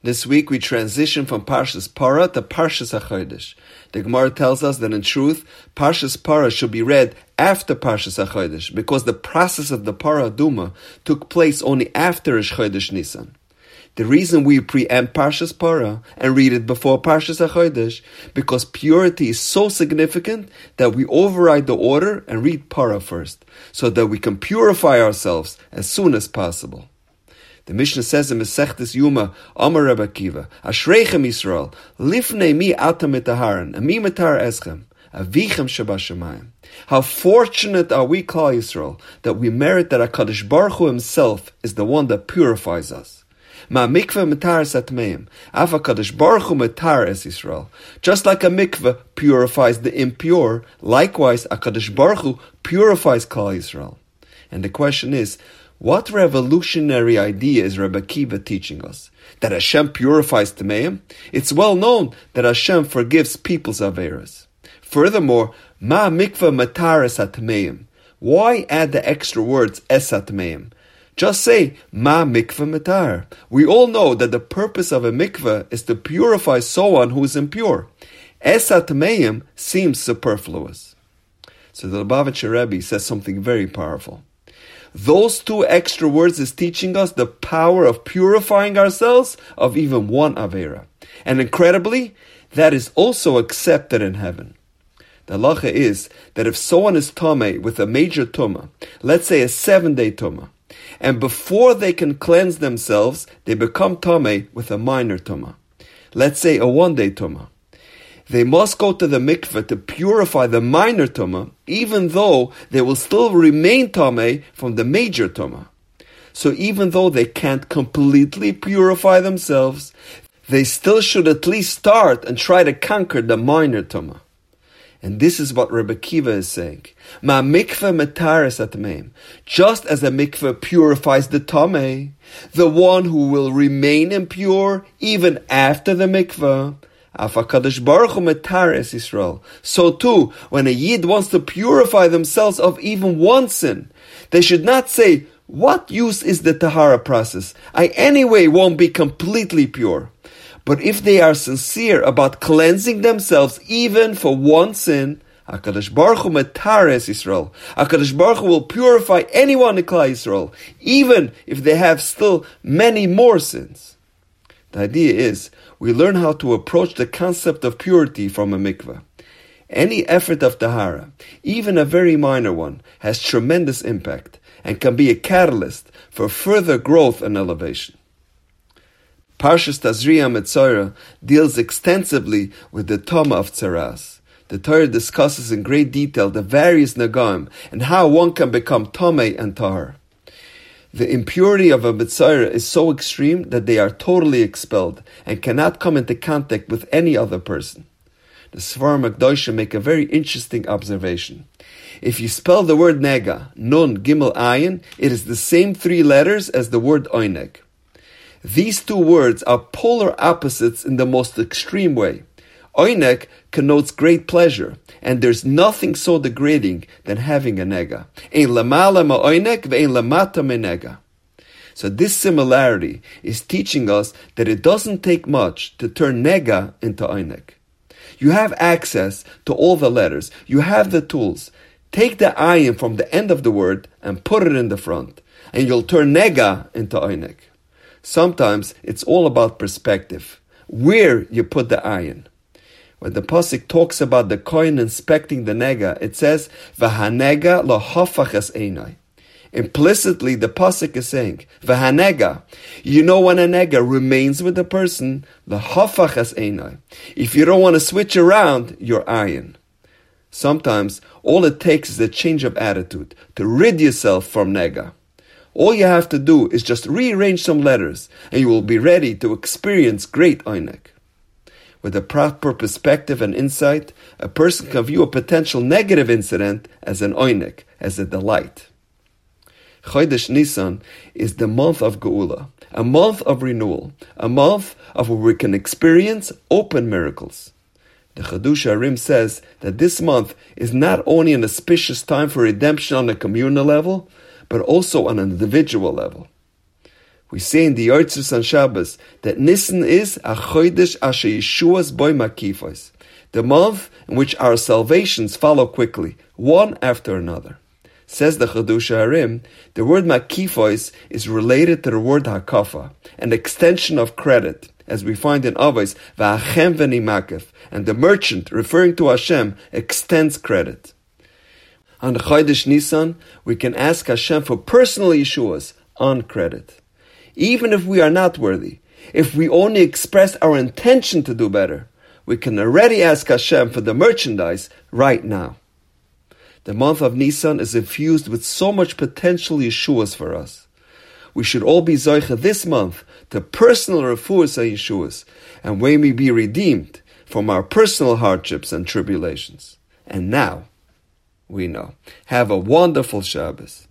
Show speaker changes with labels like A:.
A: This week we transition from Parshas Para to Parshas HaChodesh. The Gemara tells us that in truth, Parshas Para should be read after Parshas HaChodesh because the process of the Para Duma took place only after Chodesh Nisan. The reason we preempt Parshas Para and read it before Parshas HaChodesh because purity is so significant that we override the order and read Para first so that we can purify ourselves as soon as possible. The Mishnah says in Masechtes Yuma, Amar Rebbe Akiva, Ashreichem Yisrael, Lifnei mi atam mitaharan, ami mitar eschem, avichem shabashamayim. How fortunate are we, Klal Yisrael, that we merit that HaKadosh Baruch Hu himself is the one that purifies us. Ma mikveh mitar satmeim, af HaKadosh Baruch Hu mitar es Yisrael. Just like a mikveh purifies the impure, likewise HaKadosh Baruch Hu purifies Klal Yisrael. And the question is, what revolutionary idea is Rebbe Akiva teaching us? That Hashem purifies Tameim? It's well known that Hashem forgives people's Averas. Furthermore, Ma mikvah mataris atmeim. Why add the extra words esatmeim? Just say ma mikvah matar. We all know that the purpose of a mikvah is to purify someone who is impure. Esatmeim seems superfluous. So the Lubavitcher Rebbe says something very powerful. Those two extra words is teaching us the power of purifying ourselves of even one Avera. And incredibly, that is also accepted in heaven. The halacha is that if someone is tame with a major tuma, let's say a seven day tuma, and before they can cleanse themselves, they become tame with a minor tuma, let's say a one day tuma, they must go to the mikveh to purify the minor tuma, even though they will still remain tame from the major tuma. So even though they can't completely purify themselves, they still should at least start and try to conquer the minor tuma. And this is what Rebbe Akiva is saying. Ma mikveh metaris atmeim. Just as a mikveh purifies the tame, the one who will remain impure even after the mikveh, Afakadosh Baruch Hu metares Israel. So too, when a Yid wants to purify themselves of even one sin, they should not say, what use is the Tahara process? I anyway won't be completely pure. But if they are sincere about cleansing themselves even for one sin, HaKadosh Baruch Hu metares Israel. HaKadosh Baruch Hu will purify anyone in Klal Israel, even if they have still many more sins. The idea is we learn how to approach the concept of purity from a mikveh. Any effort of tahara, even a very minor one, has tremendous impact and can be a catalyst for further growth and elevation. Parshas Tazria Metzora deals extensively with the Toma of Tzaras. The Torah discusses in great detail the various nagaim and how one can become Tome and Tahar. The impurity of a Metzora is so extreme that they are totally expelled and cannot come into contact with any other person. The Svar Makdosha make a very interesting observation. If you spell the word nega, nun, gimel, ayin, it is the same three letters as the word oineg. These two words are polar opposites in the most extreme way. Oinek connotes great pleasure, and there's nothing so degrading than having a nega. So this similarity is teaching us that it doesn't take much to turn nega into oinek. You have access to all the letters. You have the tools. Take the ayin from the end of the word and put it in the front, and you'll turn nega into oinek. Sometimes it's all about perspective, where you put the ayin. When the pasuk talks about the kohen inspecting the nega, it says v'hanega lohafachas einai. Implicitly, the pasuk is saying v'hanega. You know when a nega remains with the person, the hafachas einai. If you don't want to switch around, you're ayin. Sometimes all it takes is a change of attitude to rid yourself from nega. All you have to do is just rearrange some letters, and you will be ready to experience great oinek. With a proper perspective and insight, a person can view a potential negative incident as an oinek, as a delight. Chodesh Nisan is the month of Geula, a month of renewal, a month of where we can experience open miracles. The Chiddushei HaRim says that this month is not only an auspicious time for redemption on a communal level, but also on an individual level. We say in the Yotzis on Shabbos that Nisan is a chodesh asher Yeshua's boy makifos, the month in which our salvations follow quickly, one after another. Says the Chiddushei HaRim, the word makifos is related to the word hakafa, an extension of credit, as we find in Avos, v'achem v'nimakef, and the merchant, referring to Hashem, extends credit. On the Chodesh Nisan, we can ask Hashem for personal Yeshuas on credit even if we are not worthy, if we only express our intention to do better, we can already ask Hashem for the merchandise right now. The month of Nisan is infused with so much potential Yeshuas for us. We should all be Zoicha this month to personal refuahs and Yeshuas, and may we be redeemed from our personal hardships and tribulations. And now, we know. Have a wonderful Shabbos.